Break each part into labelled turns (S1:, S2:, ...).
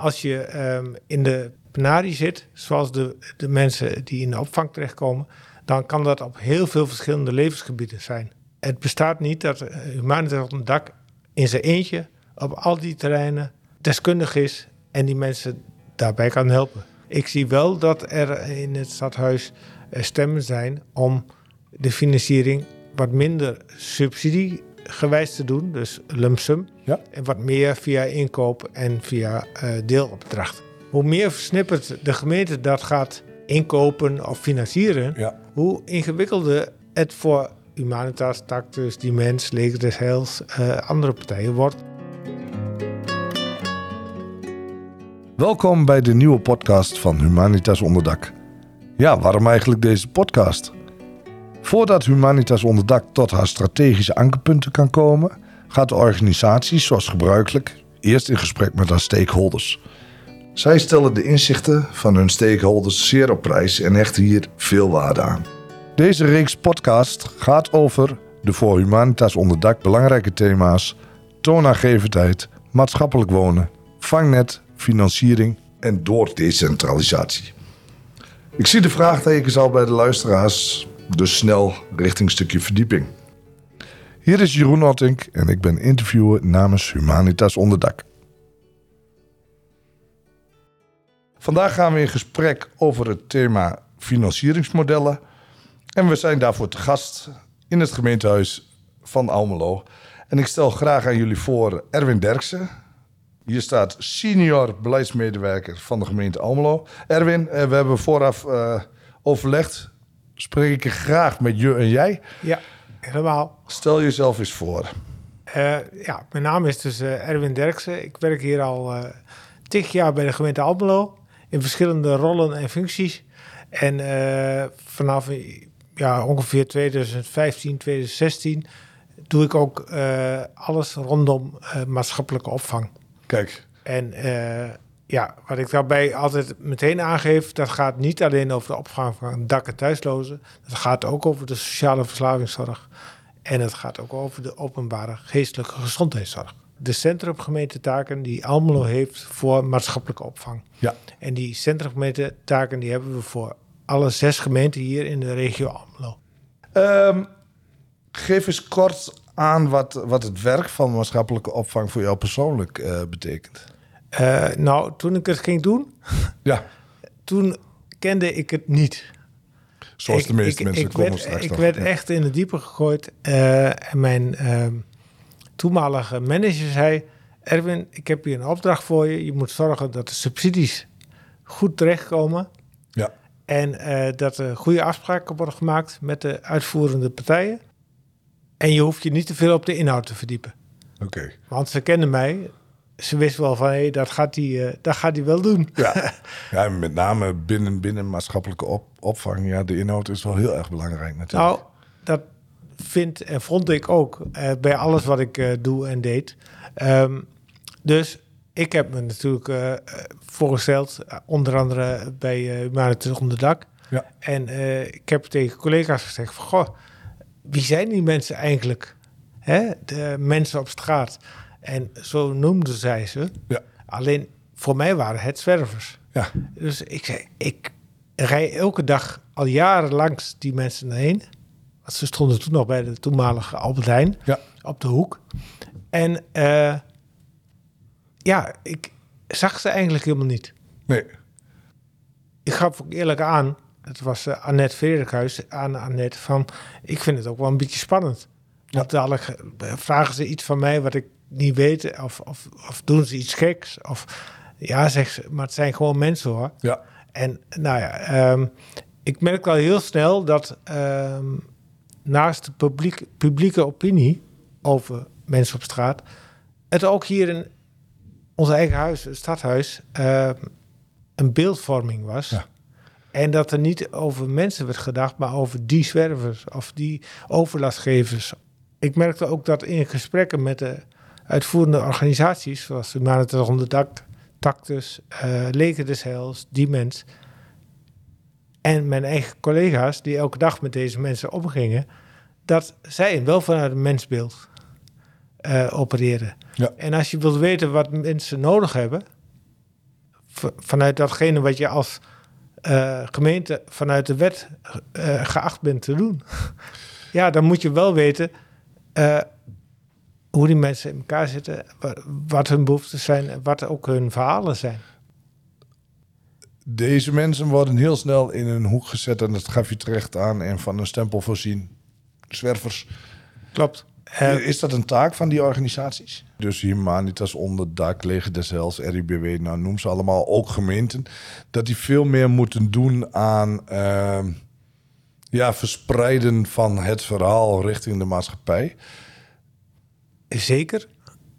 S1: Als je ehm, in de penarie zit, zoals de, de mensen die in de opvang terechtkomen, dan kan dat op heel veel verschillende levensgebieden zijn. Het bestaat niet dat uh, Humanitas op een dak in zijn eentje op al die terreinen deskundig is en die mensen daarbij kan helpen. Ik zie wel dat er in het stadhuis eh, stemmen zijn om de financiering wat minder subsidiegewijs te doen, dus lump sum,
S2: Ja.
S1: en wat meer via inkoop en via uh, deelopdracht. Hoe meer versnipperd de gemeente dat gaat inkopen of financieren,
S2: Ja.
S1: hoe ingewikkelder het voor Humanitas, Tactus, Dimens, Leger des Heils, uh, andere partijen wordt.
S2: Welkom bij de nieuwe podcast van Humanitas Onderdak. Ja, waarom eigenlijk deze podcast? Voordat Humanitas Onderdak tot haar strategische ankerpunten kan komen, gaat de organisatie, zoals gebruikelijk, eerst in gesprek met haar stakeholders. Zij stellen de inzichten van hun stakeholders zeer op prijs en hechten hier veel waarde aan. Deze reeks podcast gaat over de voor Humanitas Onderdak belangrijke thema's: toonaangevendheid, maatschappelijk wonen, vangnet, financiering en door decentralisatie. Ik zie de vraagtekens al bij de luisteraars, dus snel richting stukje verdieping. Hier is Jeroen Ottink en ik ben interviewer namens Humanitas Onderdak. Vandaag gaan we in gesprek over het thema financieringsmodellen. En we zijn daarvoor te gast in het gemeentehuis van Almelo. En ik stel graag aan jullie voor Erwin Derksen. Hier staat senior beleidsmedewerker van de gemeente Almelo. Erwin, we hebben vooraf uh, overlegd. Spreek ik graag met je en jij.
S1: Ja, helemaal.
S2: Stel jezelf eens voor.
S1: Uh, ja, mijn naam is dus uh, Erwin Derksen. Ik werk hier al tig jaar bij de gemeente Almelo. In verschillende rollen en functies. En vanaf ja, ongeveer 2015, 2016 doe ik ook uh, alles rondom uh, maatschappelijke opvang.
S2: Kijk.
S1: En uh, ja, wat ik daarbij altijd meteen aangeef, dat gaat niet alleen over de opvang van dak- en thuislozen. Dat gaat ook over de sociale verslavingszorg. En het gaat ook over de openbare geestelijke gezondheidszorg. De centrumgemeentetaken die Almelo heeft voor maatschappelijke opvang.
S2: Ja.
S1: En die centrumgemeentetaken die hebben we voor alle zes gemeenten hier in de regio Almelo.
S2: Um, geef eens kort aan wat, wat het werk van maatschappelijke opvang voor jou persoonlijk uh, betekent.
S1: Uh, nou, toen ik het ging doen,
S2: ja.
S1: toen kende ik het niet.
S2: Zoals
S1: ik,
S2: de meeste
S1: ik,
S2: mensen
S1: ik
S2: komen
S1: werd,
S2: straks
S1: Ik werd
S2: ja.
S1: echt in het diepe gegooid. Uh, en mijn toenmalige manager zei... Erwin, ik heb hier een opdracht voor je. Je moet zorgen dat de subsidies goed terechtkomen.
S2: Ja.
S1: En uh, dat er goede afspraken worden gemaakt met de uitvoerende partijen. En je hoeft je niet te veel op de inhoud te verdiepen.
S2: Oké. Okay.
S1: Want ze kennen mij. Ze wisten wel van, hé, hey, dat, gaat hij, uh, dat gaat hij wel doen.
S2: Ja, ja met name binnen, binnen maatschappelijke op, opvang. Ja, de inhoud is wel heel erg belangrijk natuurlijk.
S1: Nou, dat vind en vond ik ook uh, bij alles wat ik uh, doe en deed. Um, dus ik heb me natuurlijk voorgesteld, onder andere bij uh, Humanitas Onderdak.
S2: Ja.
S1: En ik heb tegen collega's gezegd van, goh, wie zijn die mensen eigenlijk? Hè? De mensen op straat. En zo noemden zij ze.
S2: Ja.
S1: Alleen voor mij waren het zwervers.
S2: Ja.
S1: Dus ik zei, ik rij elke dag al jaren langs die mensen heen. Want ze stonden toen nog bij de toenmalige Albert Heijn
S2: ja.
S1: op de hoek. En uh, ja, ik zag ze eigenlijk helemaal niet.
S2: Nee.
S1: Ik gaf ook eerlijk aan, het was uh, Annette Verenhuis, aan Annette, van ik vind het ook wel een beetje spannend. Want dadelijk vragen ze iets van mij wat ik niet weet, of, of, of doen ze iets geks. Of ja, zeg ze, maar het zijn gewoon mensen hoor.
S2: Ja.
S1: En nou ja, um, ik merk al heel snel dat um, naast de publiek, publieke opinie over mensen op straat, het ook hier in ons eigen huis, het stadhuis, uh, een beeldvorming was.
S2: Ja.
S1: En dat er niet over mensen werd gedacht, maar over die zwervers of die overlastgevers. Ik merkte ook dat in gesprekken met de uitvoerende organisaties, zoals de Humanitas Onderdak, Tactus, uh, Leger des Heils, Dimens, en mijn eigen collega's die elke dag met deze mensen omgingen, dat zij wel vanuit een mensbeeld uh, opereren.
S2: Ja.
S1: En als je wilt weten wat mensen nodig hebben, vanuit datgene wat je als eh, gemeente vanuit de wet geacht bent te doen. ja, dan moet je wel weten hoe die mensen in elkaar zitten, wa- wat hun behoeften zijn en wat ook hun verhalen zijn.
S2: Deze mensen worden heel snel in een hoek gezet en dat gaf je terecht aan en van een stempel voorzien. Zwervers.
S1: Klopt. Eh,
S2: is dat een taak van die organisaties? Dus Humanitas, Onderdak, Leger des Heils, RIBW, nou noem ze allemaal, ook gemeenten. Dat die veel meer moeten doen aan ehm, ja, verspreiden van het verhaal richting de maatschappij.
S1: Zeker.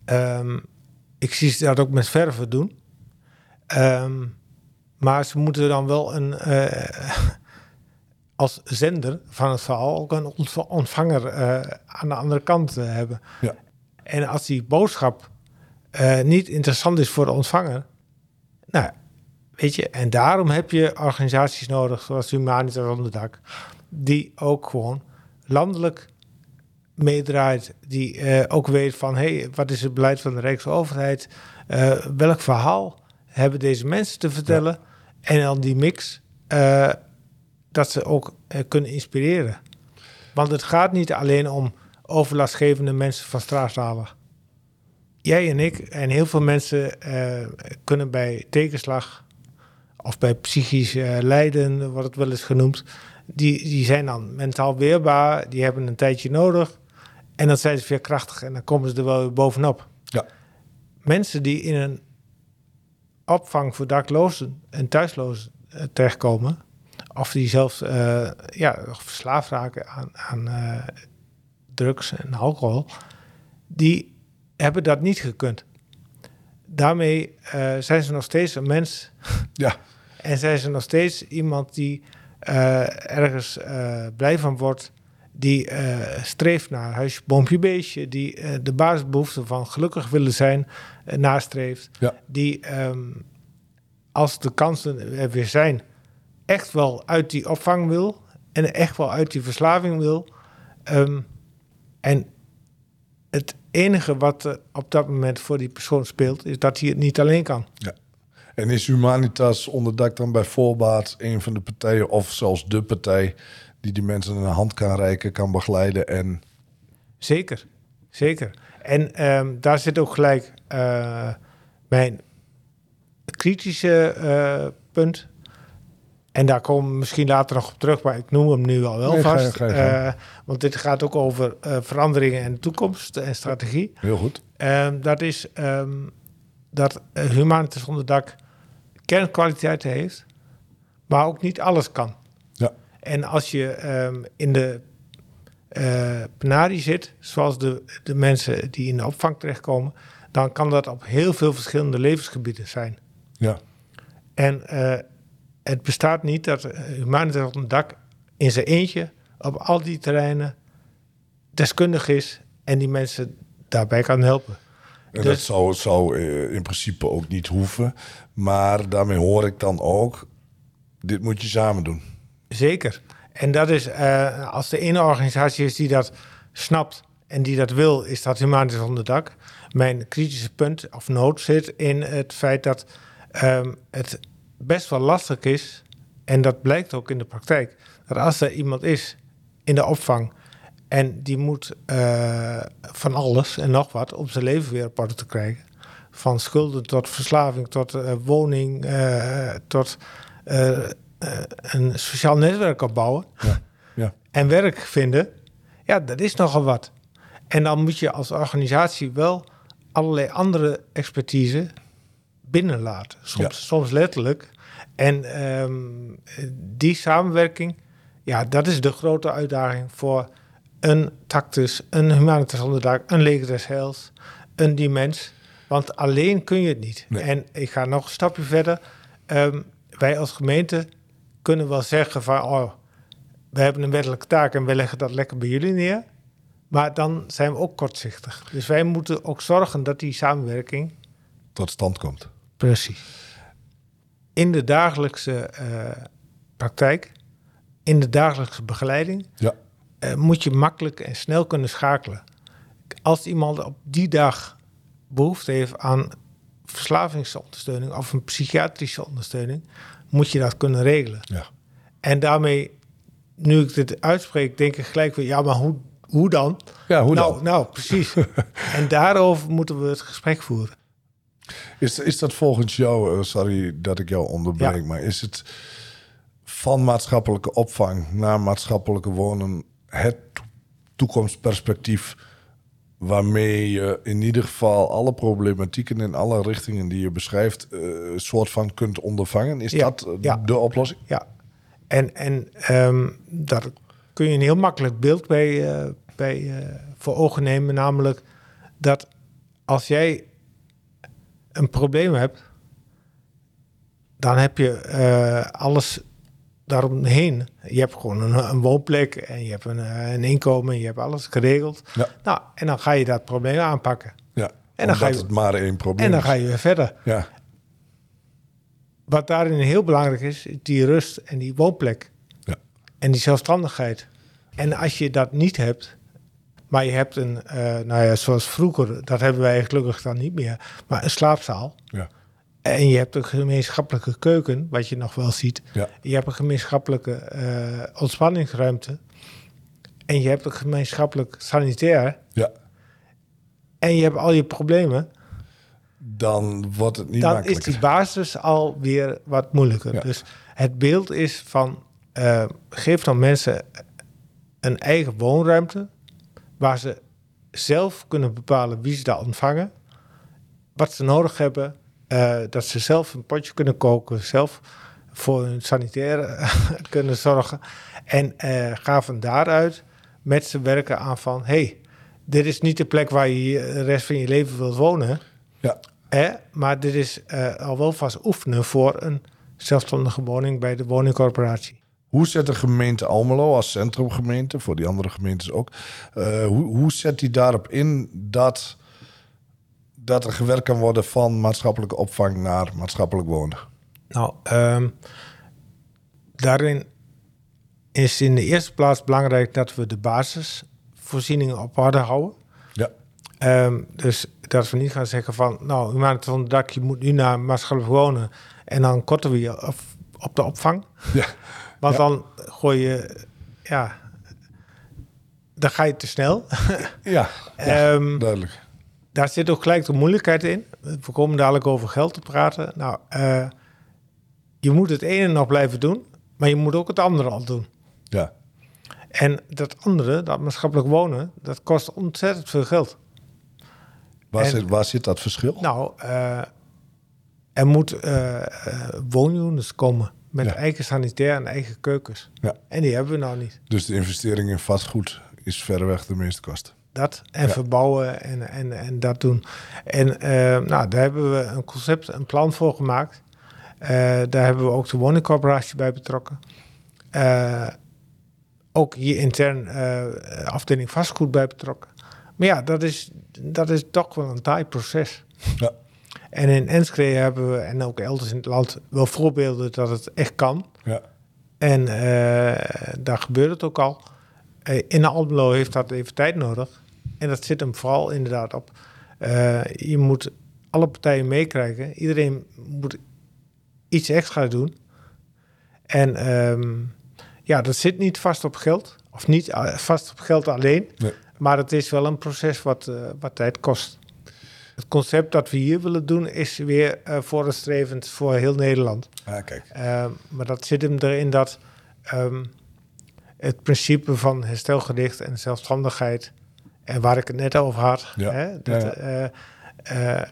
S1: Ehm, ik zie ze dat ook met verven doen. Ehm, maar ze moeten dan wel een, eh, als zender van het verhaal ook een ontv- ontvanger eh, aan de andere kant eh, hebben.
S2: Ja.
S1: En als die boodschap niet interessant is voor de ontvanger, nou, weet je, en daarom heb je organisaties nodig zoals Humanitas Onderdak, die ook gewoon landelijk meedraait, die eh, ook weet van, hé, hey, wat is het beleid van de Rijksoverheid? Eh, welk verhaal hebben deze mensen te vertellen? En dan die mix, eh, dat ze ook kunnen inspireren. Want het gaat niet alleen om overlastgevende mensen van straat halen. Jij en ik en heel veel mensen kunnen bij tegenslag of bij psychisch lijden, wordt het wel eens genoemd, die, die zijn dan mentaal weerbaar, die hebben een tijdje nodig en dan zijn ze weer krachtig en dan komen ze er wel weer bovenop.
S2: Ja.
S1: Mensen die in een opvang voor daklozen en thuislozen eh, terechtkomen, of die zelfs eh, ja, verslaafd raken aan, aan eh, drugs en alcohol, die hebben dat niet gekund. Daarmee zijn ze nog steeds een mens
S2: Ja,
S1: en zijn ze nog steeds iemand die ergens blij van wordt, die eh, streeft naar huisje, boompje, beestje, die eh, de basisbehoeften van gelukkig willen zijn eh, nastreeft,
S2: Ja.
S1: die ehm, als de kansen er weer zijn, echt wel uit die opvang wil en echt wel uit die verslaving wil. Ehm, en het enige wat er op dat moment voor die persoon speelt, is dat hij het niet alleen kan.
S2: ja. En is Humanitas onderdak dan bij voorbaat een van de partijen of zelfs de partij die die mensen een hand kan reiken, kan begeleiden en
S1: Zeker, zeker. En ehm, daar zit ook gelijk eh, mijn kritische eh, punt. En daar komen we misschien later nog op terug, maar ik noem hem nu al wel
S2: Nee, ga je-
S1: vast.
S2: ga je.
S1: Eh, want dit gaat ook over veranderingen en toekomst en strategie.
S2: heel goed.
S1: Ehm, dat is ehm, dat Humanitas Onderdak kernkwaliteiten heeft, maar ook niet alles kan. En als je ehm, in de eh penarie zit, zoals de, de mensen die in de opvang terechtkomen, dan kan dat op heel veel verschillende levensgebieden zijn.
S2: Ja,
S1: En eh, het bestaat niet dat eh, Humanitas op een dak in zijn eentje op al die terreinen deskundig is en die mensen daarbij kan helpen.
S2: en
S1: Dus-
S2: dat zou, zou in principe ook niet hoeven. Maar daarmee hoor ik dan ook, dit moet je samen doen.
S1: Zeker. En dat is, eh, als de ene organisatie is die dat snapt en die dat wil, is dat Humanitas onder dak. Mijn kritische punt of nood zit in het feit dat ehm, het best wel lastig is, en dat blijkt ook in de praktijk, dat als er iemand is in de opvang en die moet eh, van alles en nog wat om zijn leven weer op orde te krijgen. Van schulden tot verslaving, tot eh, woning, tot een sociaal netwerk opbouwen
S2: Ja, ja.
S1: en werk vinden. Ja, dat is nogal wat. En dan moet je als organisatie wel allerlei andere expertise binnenlaten. Soms, soms letterlijk. En ehm, die samenwerking, ja, dat is de grote uitdaging voor een Tactus, een Humanitas Onderdak, een Leger des Heils, een Dimens. Want alleen kun je het niet.
S2: Nee.
S1: En ik ga nog een stapje verder. Ehm, wij als gemeente kunnen wel zeggen van... Oh, we hebben een wettelijke taak en we leggen dat lekker bij jullie neer. Maar dan zijn we ook kortzichtig. Dus wij moeten ook zorgen dat die samenwerking
S2: Tot stand komt.
S1: Precies. In de dagelijkse eh, praktijk, in de dagelijkse begeleiding,
S2: Ja,
S1: eh, moet je makkelijk en snel kunnen schakelen. Als iemand op die dag behoefte heeft aan verslavingsondersteuning of een psychiatrische ondersteuning, moet je dat kunnen regelen.
S2: Ja.
S1: En daarmee, nu ik dit uitspreek, denk ik gelijk weer, ja, maar hoe, hoe dan?
S2: Ja, hoe
S1: nou,
S2: dan?
S1: Nou, precies. en daarover moeten we het gesprek voeren.
S2: Is, is dat volgens jou, eh, sorry dat ik jou onderbreek,
S1: Ja.
S2: maar is het van maatschappelijke opvang naar maatschappelijke wonen het to- toekomstperspectief waarmee je in ieder geval alle problematieken in alle richtingen die je beschrijft, eh, een soort van kunt ondervangen? Is
S1: Ja.
S2: dat eh,
S1: Ja.
S2: de oplossing?
S1: Ja, en, en ehm, daar kun je een heel makkelijk beeld bij, eh, bij eh, voor ogen nemen. Namelijk dat als jij een probleem hebt, dan heb je eh, alles daaromheen. Je hebt gewoon een, een woonplek en je hebt een, eh, een inkomen, je hebt alles geregeld.
S2: Ja.
S1: Nou, en dan ga je dat probleem aanpakken.
S2: Ja,
S1: En dan ga je-
S2: het maar één probleem
S1: En dan ga je weer verder.
S2: Ja,
S1: Wat daarin heel belangrijk is, is die rust en die woonplek.
S2: ja,
S1: En die zelfstandigheid. En als je dat niet hebt, maar je hebt een, eh, nou ja, zoals vroeger, dat hebben wij gelukkig dan niet meer, maar een slaapzaal.
S2: ja,
S1: En je hebt een gemeenschappelijke keuken, wat je nog wel ziet.
S2: ja,
S1: Je hebt een gemeenschappelijke eh, ontspanningsruimte. En je hebt een gemeenschappelijk sanitair.
S2: ja.
S1: En je hebt al je problemen.
S2: Dan wordt het niet
S1: dan
S2: makkelijker.
S1: is die basis alweer wat moeilijker.
S2: Ja.
S1: Dus het beeld is van eh, geef dan mensen een eigen woonruimte waar ze zelf kunnen bepalen wie ze daar ontvangen, wat ze nodig hebben, eh, dat ze zelf een potje kunnen koken, zelf voor hun sanitaire kunnen zorgen en eh, ga van daaruit met ze werken aan van hey, dit is niet de plek waar je de rest van je leven wilt wonen.
S2: Ja,
S1: Hè? Maar dit is eh, al wel vast oefenen voor een zelfstandige woning bij de woningcorporatie.
S2: Hoe zet de gemeente Almelo als centrumgemeente, voor die andere gemeentes ook, hoe, hoe zet die daarop in dat, dat er gewerkt kan worden van maatschappelijke opvang naar maatschappelijk wonen?
S1: Nou, ehm, daarin is in de eerste plaats belangrijk dat we de basisvoorzieningen op orde houden.
S2: Ja,
S1: Ehm, dus dat we niet gaan zeggen van, nou, u maakt het van het dak, je moet nu naar maatschappelijk wonen en dan korten we je op, de opvang.
S2: ja,
S1: Want
S2: Ja.
S1: dan gooi je, ja, dan ga je te snel.
S2: ja,
S1: Ehm,
S2: duidelijk.
S1: Daar zit ook gelijk de moeilijkheid in. We komen dadelijk over geld te praten. Nou, eh, je moet het ene nog blijven doen, maar je moet ook het andere al doen.
S2: Ja,
S1: En dat andere, dat maatschappelijk wonen, dat kost ontzettend veel geld.
S2: waar,
S1: En-
S2: zit, waar zit dat verschil?
S1: Nou, eh, er moet woonunits komen met
S2: Ja.
S1: eigen sanitair en eigen keukens.
S2: Ja.
S1: En die hebben we nou niet.
S2: Dus de investering in vastgoed is verreweg de meeste kosten.
S1: Dat en
S2: Ja.
S1: verbouwen en, en, en dat doen. En eh, nou, daar hebben we een concept, een plan voor gemaakt. Eh, daar hebben we ook de woningcorporatie bij betrokken. Eh, ook hier intern afdeling vastgoed bij betrokken. Maar ja, dat is, dat is toch wel een taai proces.
S2: Ja,
S1: En in Enschede hebben we, en ook elders in het land, wel voorbeelden dat het echt kan.
S2: ja,
S1: En daar gebeurt het ook al. In Almelo heeft dat even tijd nodig. En dat zit hem vooral inderdaad op. eh, je moet alle partijen meekrijgen. Iedereen moet iets extra doen. En ehm, ja, dat zit niet vast op geld. Of niet eh, vast op geld alleen.
S2: nee.
S1: Maar het is wel een proces wat, eh, wat tijd kost. Het concept dat we hier willen doen is weer eh vooruitstrevend voor heel Nederland.
S2: Ah, kijk.
S1: Ehm, maar dat zit hem erin dat ehm, het principe van herstelgericht en zelfstandigheid, en waar ik het net over had,
S2: Ja,
S1: hè, dat,
S2: ja,
S1: eh, eh,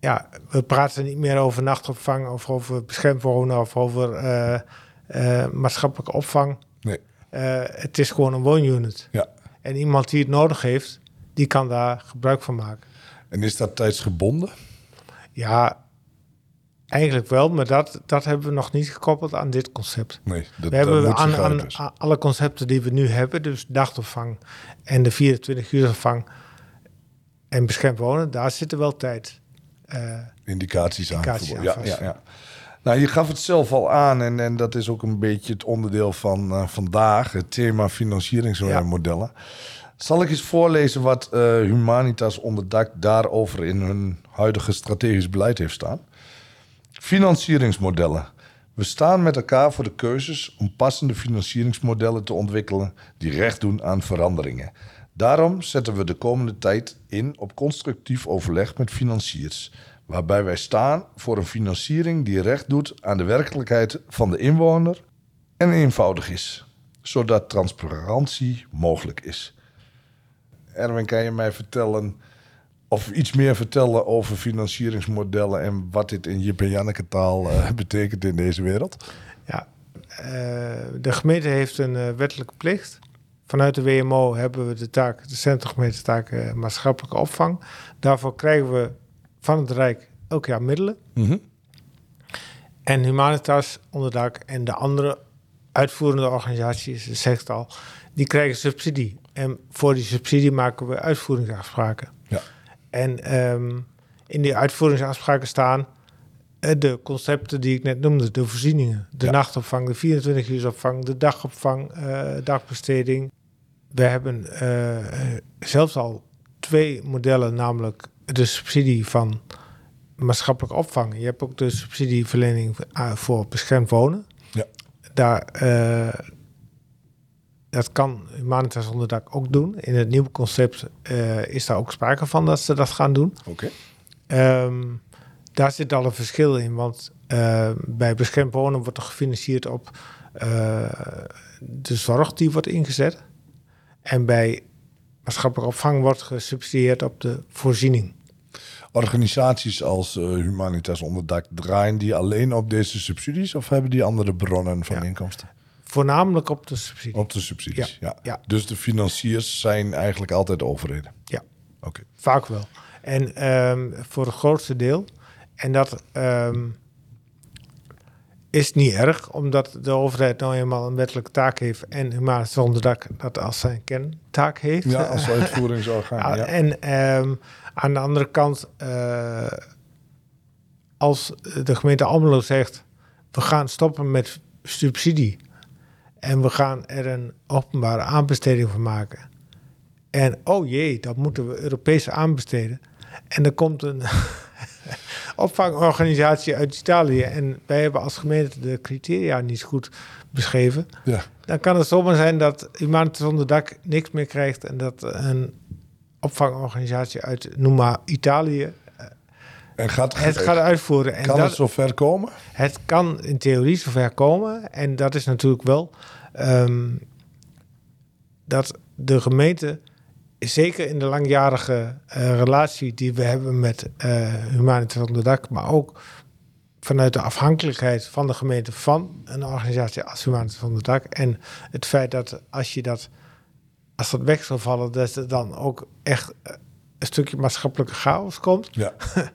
S1: ja, we praten niet meer over nachtopvang of over beschermd wonen of over eh, maatschappelijke opvang.
S2: Nee,
S1: het is gewoon een woonunit.
S2: ja.
S1: En iemand die het nodig heeft, die kan daar gebruik van maken.
S2: En is dat tijdsgebonden?
S1: Ja, eigenlijk wel, maar dat, dat hebben we nog niet gekoppeld aan dit concept.
S2: Nee, dat,
S1: We hebben
S2: dat
S1: aan,
S2: dus.
S1: aan alle concepten die we nu hebben, dus dagopvang en de 24 uursopvang en beschermd wonen, daar zitten wel tijd. eh,
S2: indicaties aan.
S1: Indicaties
S2: verbonden.
S1: aan
S2: ja, ja, ja. Nou, je gaf het zelf al aan en, en dat is ook een beetje het onderdeel van eh, vandaag, het thema financieringsmodellen. Zal ik eens voorlezen wat uh, Humanitas onderdak daarover in hun huidige strategisch beleid heeft staan? Financieringsmodellen. We staan met elkaar voor de keuzes om passende financieringsmodellen te ontwikkelen die recht doen aan veranderingen. Daarom zetten we de komende tijd in op constructief overleg met financiers, waarbij wij staan voor een financiering die recht doet aan de werkelijkheid van de inwoner en eenvoudig is, zodat transparantie mogelijk is. Erwin, kan je mij vertellen of iets meer vertellen over financieringsmodellen en wat dit in Jip en Janneke taal uh, betekent in deze wereld?
S1: Ja, uh, de gemeente heeft een uh, wettelijke plicht. Vanuit de WMO hebben we de taak, de centrumgemeentetaak maatschappelijke opvang. Daarvoor krijgen we van het Rijk elk jaar middelen. Mm -hmm. En Humanitas, Onderdak en de andere uitvoerende organisaties, de zegt al, die krijgen subsidie. En voor die subsidie maken we uitvoeringsafspraken. En um, in die uitvoeringsafspraken staan uh, de concepten die ik net noemde, de voorzieningen, de ja. nachtopvang, de 24 uursopvang, de dagopvang, uh, dagbesteding. We hebben uh, zelfs al twee modellen, namelijk de subsidie van maatschappelijke opvang. Je hebt ook de subsidieverlening voor beschermd wonen. Ja. Daar, dat kan Humanitas Onderdak ook doen. In het nieuwe concept uh, is daar ook sprake van dat ze dat gaan doen. Oké. Okay. Um, ehm, daar zit al een verschil in, want uh, bij beschermd wonen wordt er gefinancierd op uh, de zorg die wordt ingezet. En bij maatschappelijke opvang wordt gesubsidieerd op de voorziening.
S2: Organisaties als Humanitas Onderdak draaien die alleen op deze subsidies of hebben die andere bronnen van
S1: ja.
S2: inkomsten?
S1: Voornamelijk op de subsidie.
S2: Op de subsidies, ja. ja. Dus de financiers zijn eigenlijk altijd overheden?
S1: Ja, oké. vaak wel. En um, voor het grootste deel. En dat um, is niet erg, omdat de overheid nou eenmaal een wettelijke taak heeft en Humanitas zonder dak dat als zijn kerntaak heeft.
S2: Ja, als uitvoeringsorgaan. ja.
S1: En um, aan de andere kant, uh, als de gemeente Almelo zegt, we gaan stoppen met subsidie en we gaan er een openbare aanbesteding van maken. En oh jee, dat moeten we Europees aanbesteden. En er komt een opvangorganisatie uit Italië. En wij hebben als gemeente de criteria niet goed beschreven. Ja. Dan kan het zomaar zijn dat iemand zonder dak niks meer krijgt. En dat een opvangorganisatie uit, noem maar Italië,
S2: en gaat,
S1: het gaat uitvoeren.
S2: En kan dat, het zover komen?
S1: Het kan in theorie zover komen. En dat is natuurlijk wel um, dat de gemeente, zeker in de langjarige uh, relatie die we hebben met uh, Humanitas onder dak, maar ook vanuit de afhankelijkheid van de gemeente van een organisatie als Humanitas onder dak en het feit dat als je dat, als dat weg zou vallen, dat er dan ook echt een stukje maatschappelijke chaos komt. Ja.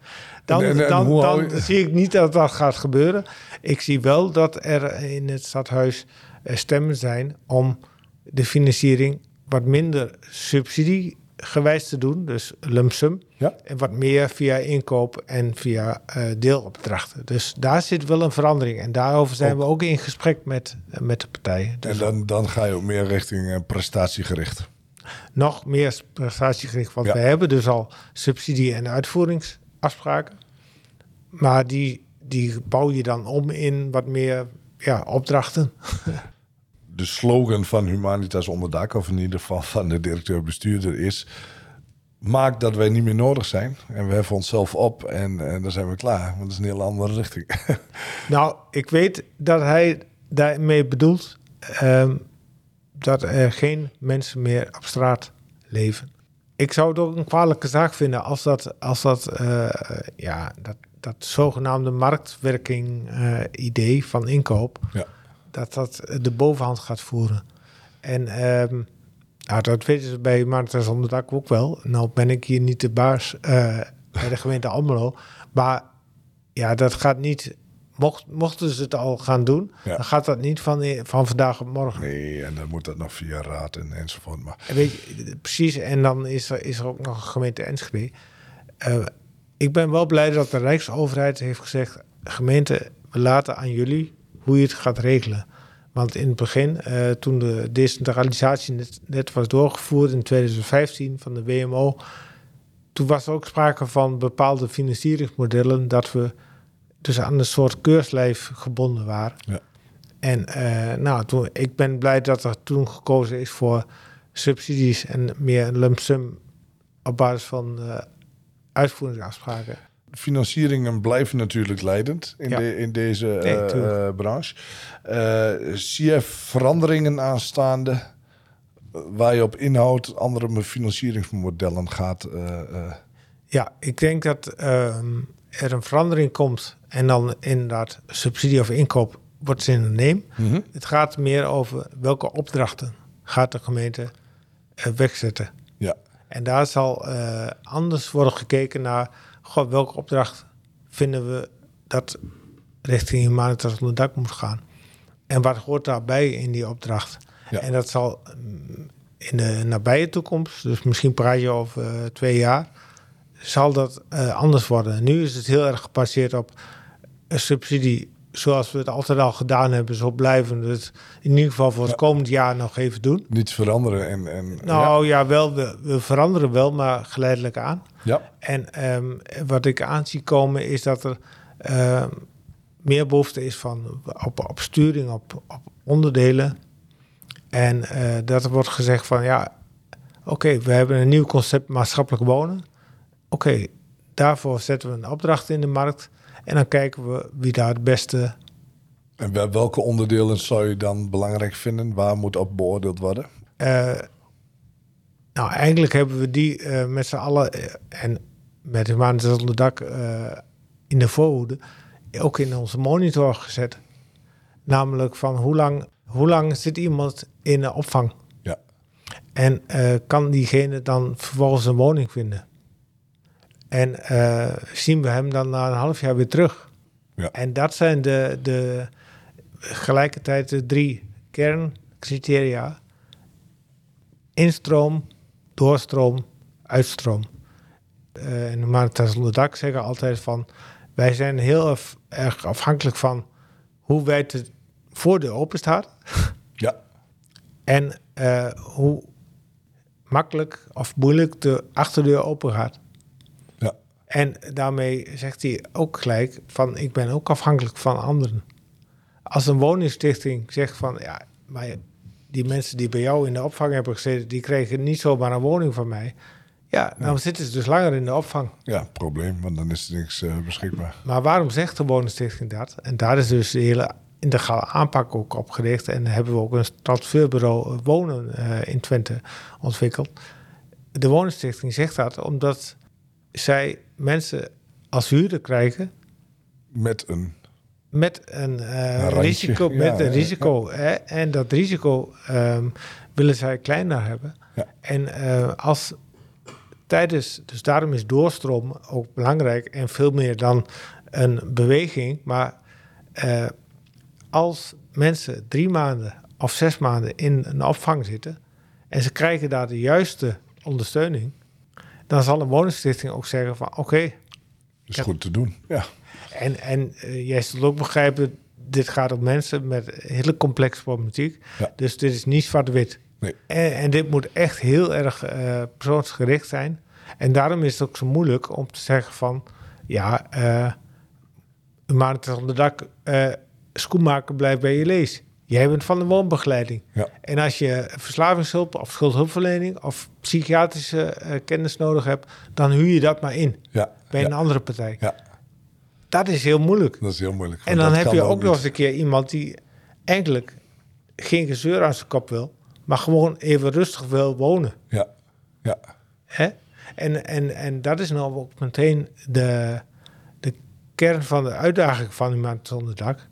S1: dan, en, en, dan, dan zie ik niet dat dat gaat gebeuren. Ik zie wel dat er in het stadhuis stemmen zijn om de financiering wat minder subsidiegewijs te doen, dus lump sum, ja. en wat meer via inkoop en via uh, deelopdrachten. Dus daar zit wel een verandering en daarover zijn we ook in gesprek met, met de partijen.
S2: Dus en dan, dan ga je ook meer richting uh, prestatiegericht.
S1: Nog meer prestatiegericht, want ja. we hebben dus al subsidie- en uitvoeringsafspraken. Maar die, die bouw je dan om in wat meer ja, opdrachten.
S2: De slogan van Humanitas Onderdak, of in ieder geval van de directeur-bestuurder, is: Maak dat wij niet meer nodig zijn. En we heffen onszelf op en, en dan zijn we klaar. Want dat is een hele andere richting.
S1: nou, ik weet dat hij daarmee bedoelt um, dat er geen mensen meer op straat leven. Ik zou het ook een kwalijke zaak vinden als dat, als dat, uh, ja, dat, dat zogenaamde marktwerking-idee uh, van inkoop, ja. dat dat de bovenhand gaat voeren. En um, nou, dat weten ze bij Martens Onderdak ook wel. Nou ben ik hier niet de baas uh, bij de gemeente Almelo, maar ja, dat gaat niet Mocht, mochten ze het al gaan doen, ja. dan gaat dat niet van, van vandaag op morgen.
S2: Nee, en dan moet dat nog via raad en enzovoort. Maar...
S1: En weet je, precies, en dan is er, is er ook nog een gemeente Enschede. Uh, ik ben wel blij dat de Rijksoverheid heeft gezegd... gemeente, we laten aan jullie hoe je het gaat regelen. Want in het begin, uh, toen de decentralisatie net, net, was doorgevoerd in 2015 van de WMO, toen was er ook sprake van bepaalde financieringsmodellen dat we dus aan een soort keurslijf gebonden waren. Ja. En uh, nou, toen, ik ben blij dat er toen gekozen is voor subsidies en meer een lump sum op basis van uh, uitvoeringsafspraken.
S2: Financieringen blijven natuurlijk leidend in, de, in deze nee, branche. zie je veranderingen aanstaande waar je op inhoud andere financieringsmodellen gaat?
S1: Ja, ik denk dat ehm, er een verandering komt en dan inderdaad subsidie of inkoop wordt zin in neem. Mm Het gaat meer over welke opdrachten gaat de gemeente wegzetten. En daar zal uh, anders worden gekeken naar goh, welke opdracht vinden we dat richting Humanitas onder dak moet gaan. En wat hoort daarbij in die opdracht? Ja. En dat zal mm, in de nabije toekomst, dus misschien praat je over uh, twee jaar, zal dat anders worden. Nu is het heel erg gebaseerd op een subsidie zoals we het altijd al gedaan hebben, zo blijven we het in ieder geval voor het komend jaar nog even doen.
S2: Niets veranderen en... en
S1: nou ja, wel, we, we, veranderen wel, maar geleidelijk aan. Ja. En um, wat ik aan zie komen is dat er uh, meer behoefte is van, op, op sturing, op, op onderdelen. En uh, dat er wordt gezegd van ja, oké, we hebben een nieuw concept maatschappelijk wonen. Oké, daarvoor zetten we een opdracht in de markt. En dan kijken we wie daar het beste.
S2: En welke onderdelen zou je dan belangrijk vinden? Waar moet op beoordeeld worden? Uh,
S1: nou, eigenlijk hebben we die uh, met z'n allen uh, en met Humanitas onder dak in de voorhoede ook in onze monitor gezet. Namelijk van hoe lang, hoe lang zit iemand in de opvang? Ja. En kan diegene dan vervolgens een woning vinden? En uh, zien we hem dan na een half jaar weer terug. Ja. En dat zijn de, de gelijkertijd de drie kerncriteria. Instroom, doorstroom, uitstroom. Uh, en Humanitas onder dak zeggen altijd van... wij zijn heel erg afhankelijk van hoe wijd de voordeur open staat. Ja. en uh, hoe makkelijk of moeilijk de achterdeur open gaat. En daarmee zegt hij ook gelijk van ik ben ook afhankelijk van anderen. Als een woningstichting zegt van ja, maar die mensen die bij jou in de opvang hebben gezeten, die kregen niet zomaar een woning van mij. Ja, dan zitten ze dus langer in de opvang.
S2: Ja, probleem, want dan is er niks uh, beschikbaar.
S1: Maar waarom zegt de woningstichting dat? En daar is dus de hele integrale aanpak ook op gericht. En hebben we ook een transferbureau wonen uh, in Twente ontwikkeld. De woningstichting zegt dat omdat zij mensen als huurder krijgen.
S2: Met een.
S1: Met een, uh, risico. Met een risico. Hè? En dat risico um, willen zij kleiner hebben. En uh, als tijdens, dus daarom is doorstroom ook belangrijk en veel meer dan een beweging. Maar uh, als mensen drie maanden of zes maanden in een opvang zitten en ze krijgen daar de juiste ondersteuning, dan zal een woningstichting ook zeggen van oké. Okay,
S2: is goed te doen, ja.
S1: En, en uh, jij zult ook begrijpen, dit gaat om mensen met hele complexe problematiek. Ja. Dus dit is niet zwart-wit. Nee. En, en, dit moet echt heel erg uh, persoonsgericht zijn. En daarom is het ook zo moeilijk om te zeggen van... ja, uh, Humanitas onder dak, schoenmaker blijft bij je lees. Jij bent van de woonbegeleiding. Ja. En als je verslavingshulp of schuldhulpverlening of psychiatrische uh, kennis nodig hebt, dan huur je dat maar in ja. bij een andere partij. Ja. Dat is heel moeilijk.
S2: Dat is heel moeilijk.
S1: En dan heb je ook, nog eens een keer iemand die eigenlijk geen gezeur aan zijn kop wil, maar gewoon even rustig wil wonen. Ja, ja. Hè? En, en, en dat is nou ook meteen de, de kern van de uitdaging van iemand zonder dak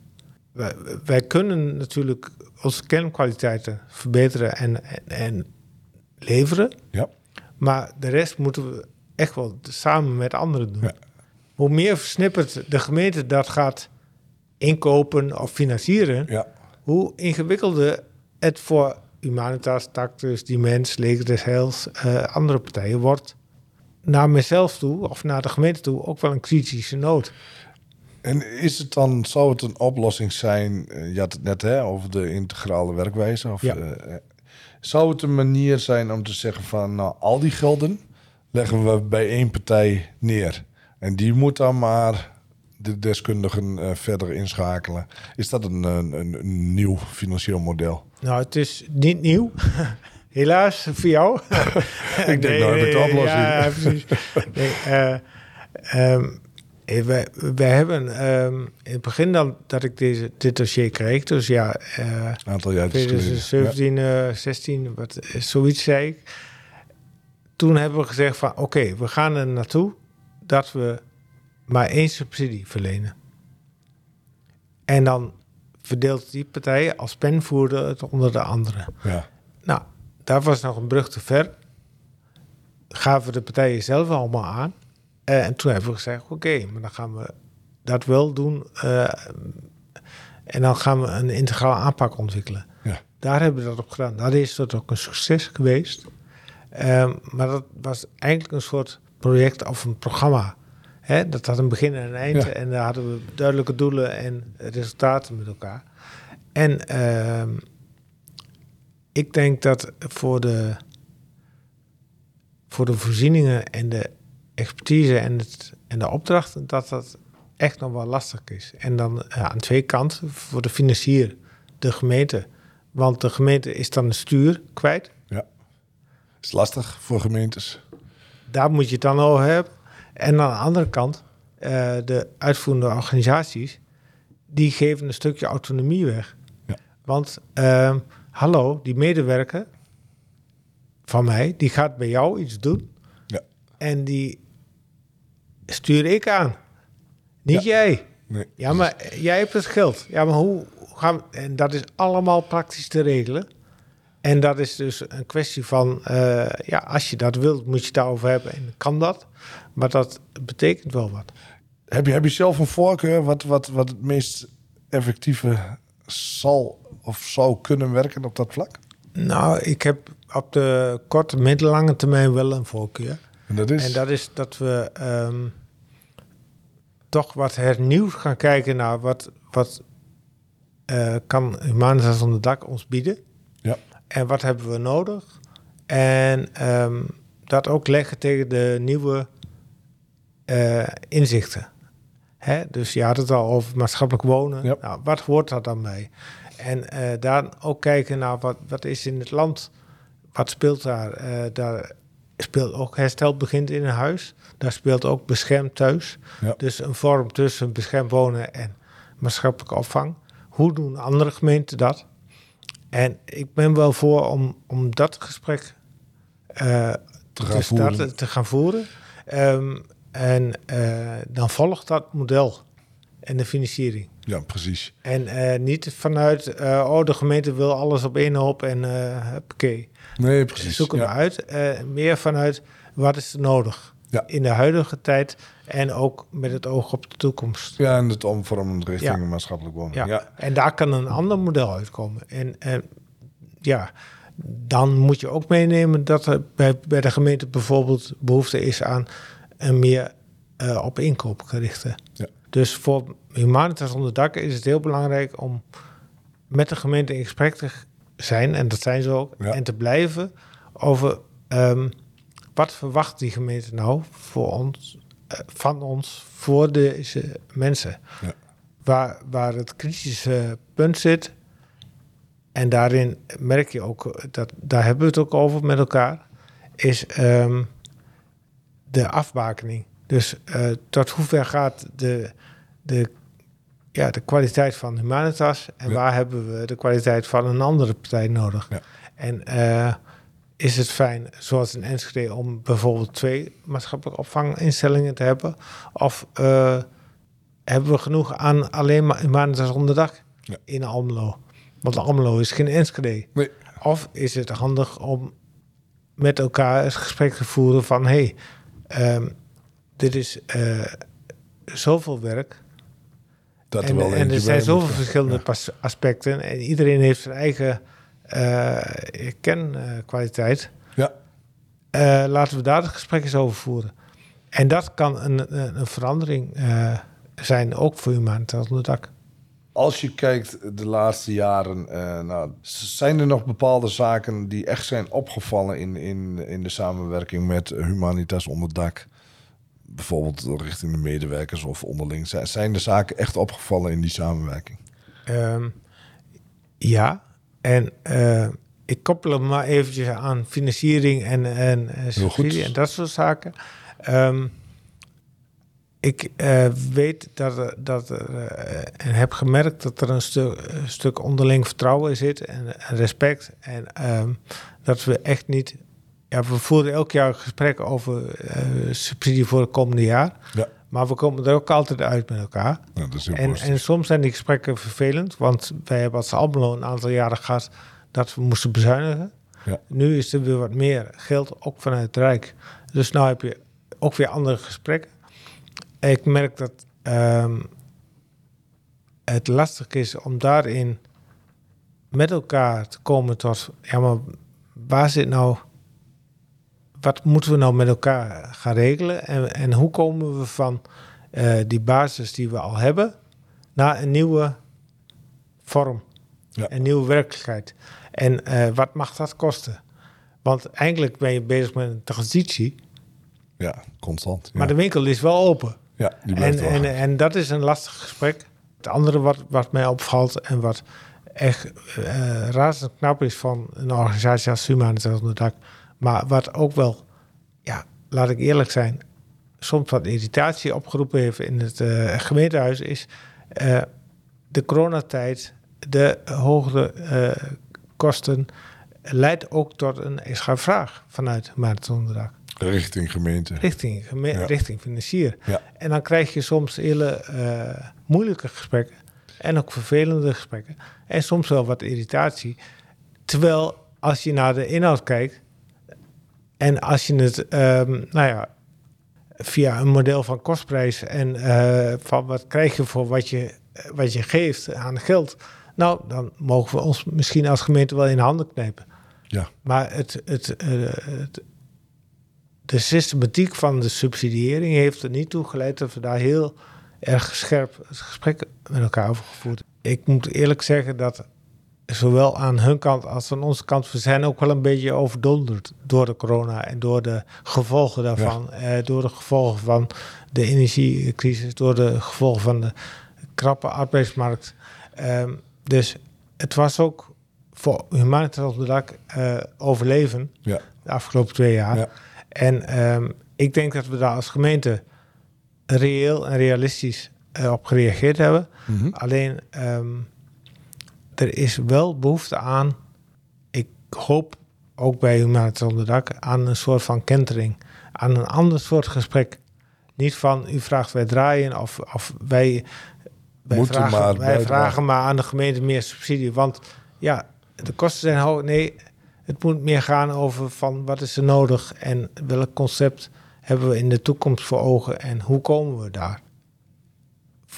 S1: wij, kunnen natuurlijk onze kernkwaliteiten verbeteren en, en, leveren. Ja. Maar de rest moeten we echt wel samen met anderen doen. Ja. Hoe meer versnipperd de gemeente dat gaat inkopen of financieren, ja. hoe ingewikkelder het voor Humanitas, Tactus, Dimens, Leger des Heils, uh, andere partijen wordt naar mezelf toe of naar de gemeente toe ook wel een kritische nood.
S2: En is het dan, zou het een oplossing zijn, eh, je had het net hè, over de integrale werkwijze, of,
S1: Ja.
S2: eh, zou het een manier zijn om te zeggen van, nou, al die gelden leggen we bij één partij neer. En die moet dan maar de deskundigen eh, verder inschakelen. Is dat een, een, nieuw financieel model?
S1: Nou, het is niet nieuw. Helaas voor jou.
S2: Ik denk, nou heb ik de oplossing.
S1: Ja, precies. Nee, eh, ehm, eh, wij, wij hebben ehm, in het begin dan dat ik deze, dit dossier kreeg, dus ja, eh
S2: Een aantal jaar geleden.
S1: 2017, eh 16, wat, eh, zoiets zei ik. Toen hebben we gezegd van oké, we gaan er naartoe dat we maar één subsidie verlenen. En dan verdeelt die partij als penvoerder het onder de andere.
S2: Ja.
S1: Nou, daar was nog een brug te ver. Gaven de partijen zelf allemaal aan. Eh, en toen hebben we gezegd, oké, maar dan gaan we dat wel doen. eh, en dan gaan we een integrale aanpak ontwikkelen.
S2: Ja.
S1: Daar hebben we dat op gedaan. Dat is dat ook een succes geweest. Ehm, maar dat was eigenlijk een soort project of een programma. Hè? Dat had een begin en een eind.
S2: Ja.
S1: En daar hadden we duidelijke doelen en resultaten met elkaar. En ehm, ik denk dat voor de, voor de voorzieningen en de expertise en, het, en de opdrachten, dat dat echt nog wel lastig is. En dan eh, aan twee kanten, voor de financier, de gemeente. Want de gemeente is dan het stuur kwijt.
S2: ja. Is lastig voor gemeentes.
S1: Daar moet je het dan over hebben. En aan de andere kant, eh, de uitvoerende organisaties, die geven een stukje autonomie weg.
S2: Ja.
S1: Want, ehm, hallo, die medewerker van mij, die gaat bij jou iets doen.
S2: Ja.
S1: En die stuur ik aan. Niet jij.
S2: Nee.
S1: Ja, maar jij hebt het geld. Ja, maar hoe gaan we... En dat is allemaal praktisch te regelen. En dat is dus een kwestie van... eh, ja, als je dat wilt, moet je het daarover hebben. En kan dat. Maar dat betekent wel wat.
S2: Heb je, heb je zelf een voorkeur wat, wat, wat het meest effectieve zal of zou kunnen werken op dat vlak?
S1: Nou, ik heb op de korte, middellange termijn wel een voorkeur.
S2: En dat is,
S1: En dat is dat we ehm, toch wat hernieuwd gaan kijken naar wat, wat eh, kan Humanitas onder dak ons bieden.
S2: Ja.
S1: En wat hebben we nodig? En ehm, dat ook leggen tegen de nieuwe eh, inzichten. Hè? Dus je had het al over maatschappelijk wonen.
S2: Ja.
S1: Nou, wat hoort dat dan bij? En eh, daar ook kijken naar wat, wat is in het land, wat speelt daar? Daar speelt ook herstel begint in een huis. Daar speelt ook beschermd thuis.
S2: Ja.
S1: Dus een vorm tussen beschermd wonen en maatschappelijke opvang. Hoe doen andere gemeenten dat? En ik ben wel voor om, om dat gesprek eh,
S2: Te gaan
S1: te, starten,
S2: voeren.
S1: te gaan voeren. Ehm, en eh, dan volgt dat model en de financiering.
S2: ja, precies.
S1: En eh, niet vanuit, eh, oh, de gemeente wil alles op één hoop en uh, huppakee.
S2: Nee, precies.
S1: Zoek
S2: ja.
S1: maar uit. Meer vanuit, wat is er nodig
S2: Ja.
S1: in de huidige tijd en ook met het oog op de toekomst.
S2: Ja, en het omvormen richting
S1: Ja.
S2: maatschappelijk wonen.
S1: Ja.
S2: Ja.
S1: En daar kan een ander model uitkomen. En, en ja, dan moet je ook meenemen dat er bij, bij de gemeente bijvoorbeeld behoefte is aan een meer eh, op inkoop gerichte.
S2: Ja.
S1: Dus voor Humanitas onder dak is het heel belangrijk om met de gemeente in gesprek te zijn, en dat zijn ze ook,
S2: Ja.
S1: en te blijven over ehm, wat verwacht die gemeente nou voor ons, eh, van ons, voor deze mensen.
S2: Ja.
S1: Waar, waar het kritische punt zit, en daarin merk je ook, dat, daar hebben we het ook over met elkaar, is ehm, de afbakening. Dus eh, tot hoever gaat de, de, ja, de kwaliteit van Humanitas en
S2: Ja.
S1: waar hebben we de kwaliteit van een andere partij nodig?
S2: Ja.
S1: En eh, is het fijn, zoals in Enschede, om bijvoorbeeld twee maatschappelijke opvanginstellingen te hebben? Of eh, hebben we genoeg aan alleen maar Humanitas onder dak
S2: Ja.
S1: in Almelo? Want Almelo is geen Enschede.
S2: Nee.
S1: Of is het handig om met elkaar het gesprek te voeren van... hé, hey, ehm, dit is eh, zoveel werk
S2: Dat er
S1: en,
S2: wel
S1: en er zijn zoveel verschillende
S2: Ja.
S1: aspecten... en iedereen heeft zijn eigen eh kenkwaliteit.
S2: Ja.
S1: Eh, laten we daar het gesprek eens over voeren. En dat kan een, een, een verandering eh, zijn ook voor Humanitas onder dak.
S2: Als je kijkt de laatste jaren, uh, nou, zijn er nog bepaalde zaken die echt zijn opgevallen in, in, in de samenwerking met Humanitas onder dak? Bijvoorbeeld richting de medewerkers of onderling. Zijn de zaken echt opgevallen in die samenwerking?
S1: Um, ja, en uh, ik koppel hem maar eventjes aan financiering en, en, en subsidie en dat soort zaken. Um, ik uh, weet dat, dat uh, en heb gemerkt dat er een, stu een stuk onderling vertrouwen zit en, en respect. En um, dat we echt niet. Ja, we voeren elk jaar gesprekken over uh, subsidie voor het komende jaar. Ja. Maar we komen er ook altijd uit met elkaar. Ja, en, en, soms zijn die gesprekken vervelend, want wij hebben als Almelo een aantal jaren gehad dat we moesten bezuinigen. Ja. Nu is er weer wat meer geld, ook vanuit het Rijk. Dus nu heb je ook weer andere gesprekken ik merk dat um, het lastig is om daarin met elkaar te komen tot, ja, maar waar zit nou, wat moeten we nou met elkaar gaan regelen en, en hoe komen we van uh, die basis die we al hebben naar een nieuwe vorm, ja. een nieuwe werkelijkheid. En uh, wat mag dat kosten? Want eigenlijk ben je bezig met een transitie.
S2: Ja, constant. Ja.
S1: Maar de winkel is wel open.
S2: Ja, die
S1: en, en, en, dat is een lastig gesprek. Het andere wat, wat mij opvalt en wat echt uh, razend knap is van een organisatie als Humanitas onder dak, maar wat ook wel, ja, laat ik eerlijk zijn, soms wat irritatie opgeroepen heeft in het uh, gemeentehuis, is uh, de coronatijd, de hogere kosten, leidt ook tot een extra vraag vanuit dak.
S2: Richting gemeente.
S1: Richting, geme richting financier. Ja. En dan krijg je soms hele moeilijke gesprekken. En ook vervelende gesprekken. En soms wel wat irritatie. Terwijl als je naar de inhoud kijkt. En als je het, um, nou ja, via een model van kostprijs en uh, van wat krijg je voor wat je, wat je geeft aan geld. Nou, dan mogen we ons misschien als gemeente wel in handen knijpen. Ja. Maar het, het, uh, het, de systematiek van de subsidiëring heeft er niet toe geleid dat we daar heel erg scherp het gesprek met elkaar over gevoerd Ik moet eerlijk zeggen dat zowel aan hun kant als aan onze kant, we zijn ook wel een beetje overdonderd door de corona en door de gevolgen daarvan. Eh, door de gevolgen van de energiecrisis, door de gevolgen van de krappe arbeidsmarkt. Um, dus het was ook voor de dak uh, overleven ja. de afgelopen twee jaar. Ja. En um, ik denk dat we daar als gemeente reëel en realistisch uh, op gereageerd hebben. Mm -hmm. Alleen um, er is wel behoefte aan, ik hoop ook bij Humanitas onder dak, aan een soort van kentering. Aan een ander soort gesprek. Niet van u vraagt wij draaien of, of wij, wij, vragen, maar, wij vragen maar aan de gemeente meer subsidie. Want ja, de kosten zijn hoog. Nee, het moet meer gaan over van wat is er nodig en welk concept hebben we in de toekomst voor ogen en hoe komen we daar.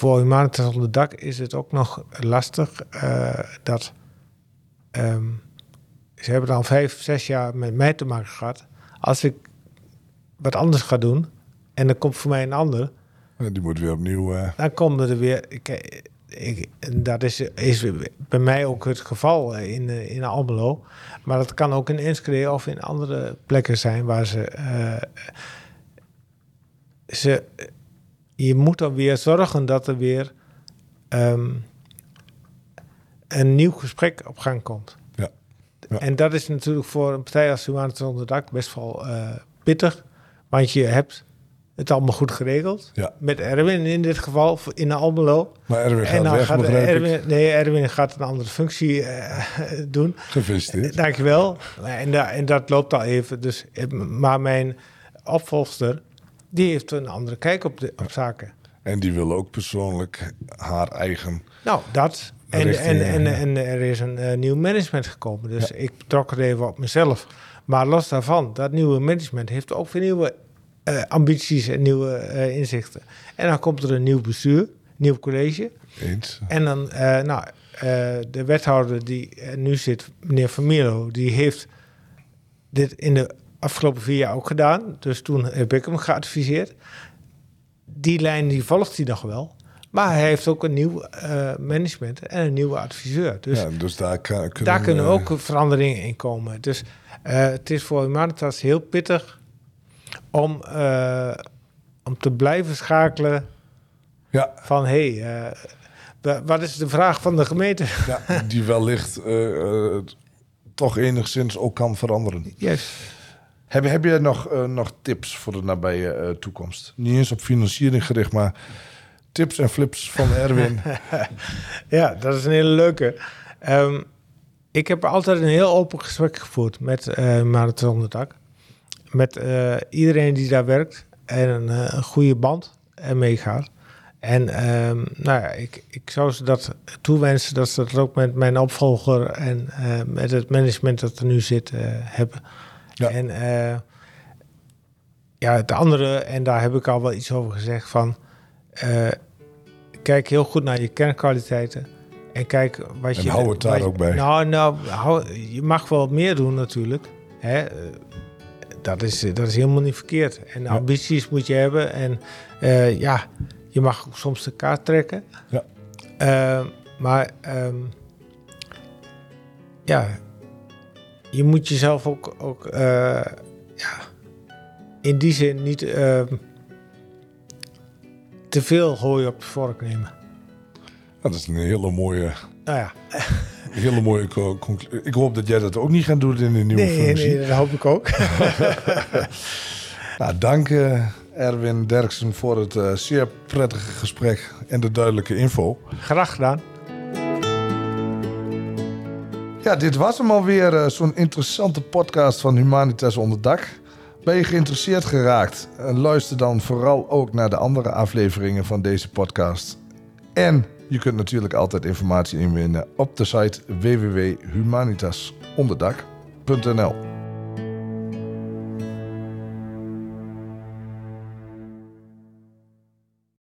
S1: Voor Humanitas onder dak is het ook nog lastig uh, dat um, ze hebben dan vijf, zes jaar met mij te maken gehad. Als ik wat anders ga doen en er komt voor mij een ander.
S2: Die moet weer opnieuw. Uh...
S1: Dan komen er weer. Ik, ik, dat is, is bij mij ook het geval in, in Almelo. Maar dat kan ook in Enschede of in andere plekken zijn waar ze... Uh, ze je moet dan weer zorgen dat er weer um, een nieuw gesprek op gang komt. Ja. ja. En dat is natuurlijk voor een partij als Humanitas onder dak best wel uh, pittig. Want je hebt het allemaal goed geregeld. Ja. Met Erwin in dit geval, in Almelo.
S2: Maar Erwin gaat en dan weg, gaat
S1: Erwin, Nee, Erwin gaat een andere functie uh, doen.
S2: Gefeliciteerd.
S1: Dankjewel. En, da en dat loopt al even. Dus, eh, maar mijn opvolgster, die heeft een andere kijk op, de, op zaken.
S2: En die wil ook persoonlijk haar eigen...
S1: Nou, dat. En, en, en, en, er is een uh, nieuw management gekomen. Dus ja. ik trok het even op mezelf. Maar los daarvan, dat nieuwe management heeft ook weer nieuwe uh, ambities en nieuwe uh, inzichten. En dan komt er een nieuw bestuur, nieuw college.
S2: Eens.
S1: En dan, nou, de wethouder die nu zit, meneer Familo, die heeft dit in de afgelopen vier jaar ook gedaan. Dus toen heb ik hem geadviseerd. Die lijn die volgt hij nog wel. Maar hij heeft ook een nieuw eh, management en een nieuwe adviseur. Dus
S2: ja, dus daar, kan, kunnen,
S1: daar kunnen ook veranderingen in komen. Dus eh, het is voor Humanitas heel pittig om, eh, om te blijven schakelen
S2: Ja,
S1: van... hé, hey, wa- wat is de vraag van de gemeente?
S2: ja, die wellicht toch enigszins ook kan veranderen.
S1: Yes.
S2: Heb, heb jij nog, eh, nog tips voor de nabije eh, toekomst? Niet eens op financiering gericht, maar tips en flips van Erwin.
S1: Ja, dat is een hele leuke. Ehm, ik heb altijd een heel open gesprek gevoerd met uh, Marathon Onderdak. Met iedereen die daar werkt en een, een goede band en meegaat. En ehm, nou ja, ik, ik zou ze dat toewensen dat ze dat ook met mijn opvolger en met het management dat er nu zit hebben.
S2: Ja.
S1: En eh, ja, het andere, en daar heb ik al wel iets over gezegd, van eh, kijk heel goed naar je kernkwaliteiten. En kijk wat
S2: En
S1: je.
S2: hou het daar
S1: je-
S2: ook bij.
S1: Nou, nou hou, je mag wel meer doen natuurlijk. Hè? Dat, is, dat is helemaal niet verkeerd. En ambities moet je hebben. En eh, ja, je mag ook soms de kaart trekken.
S2: Ja.
S1: Maar ehm, ja, je moet jezelf ook, ook eh, ja, in die zin niet ehm, te veel hooi op de vork nemen.
S2: Dat is een hele mooie,
S1: Nou ja,
S2: hele mooie co- conclusie. Ik hoop dat jij dat ook niet gaat doen in de nieuwe
S1: nee,
S2: functie.
S1: nee, dat hoop ik ook.
S2: Nou, dank eh, Erwin Derksen voor het eh, zeer prettige gesprek en de duidelijke info.
S1: Graag gedaan.
S2: Ja, dit was hem alweer, eh, zo'n interessante podcast van Humanitas Onderdak. Ben je geïnteresseerd geraakt? Eh, luister dan vooral ook naar de andere afleveringen van deze podcast. En je kunt natuurlijk altijd informatie inwinnen op de site www.humanitasonderdak.nl.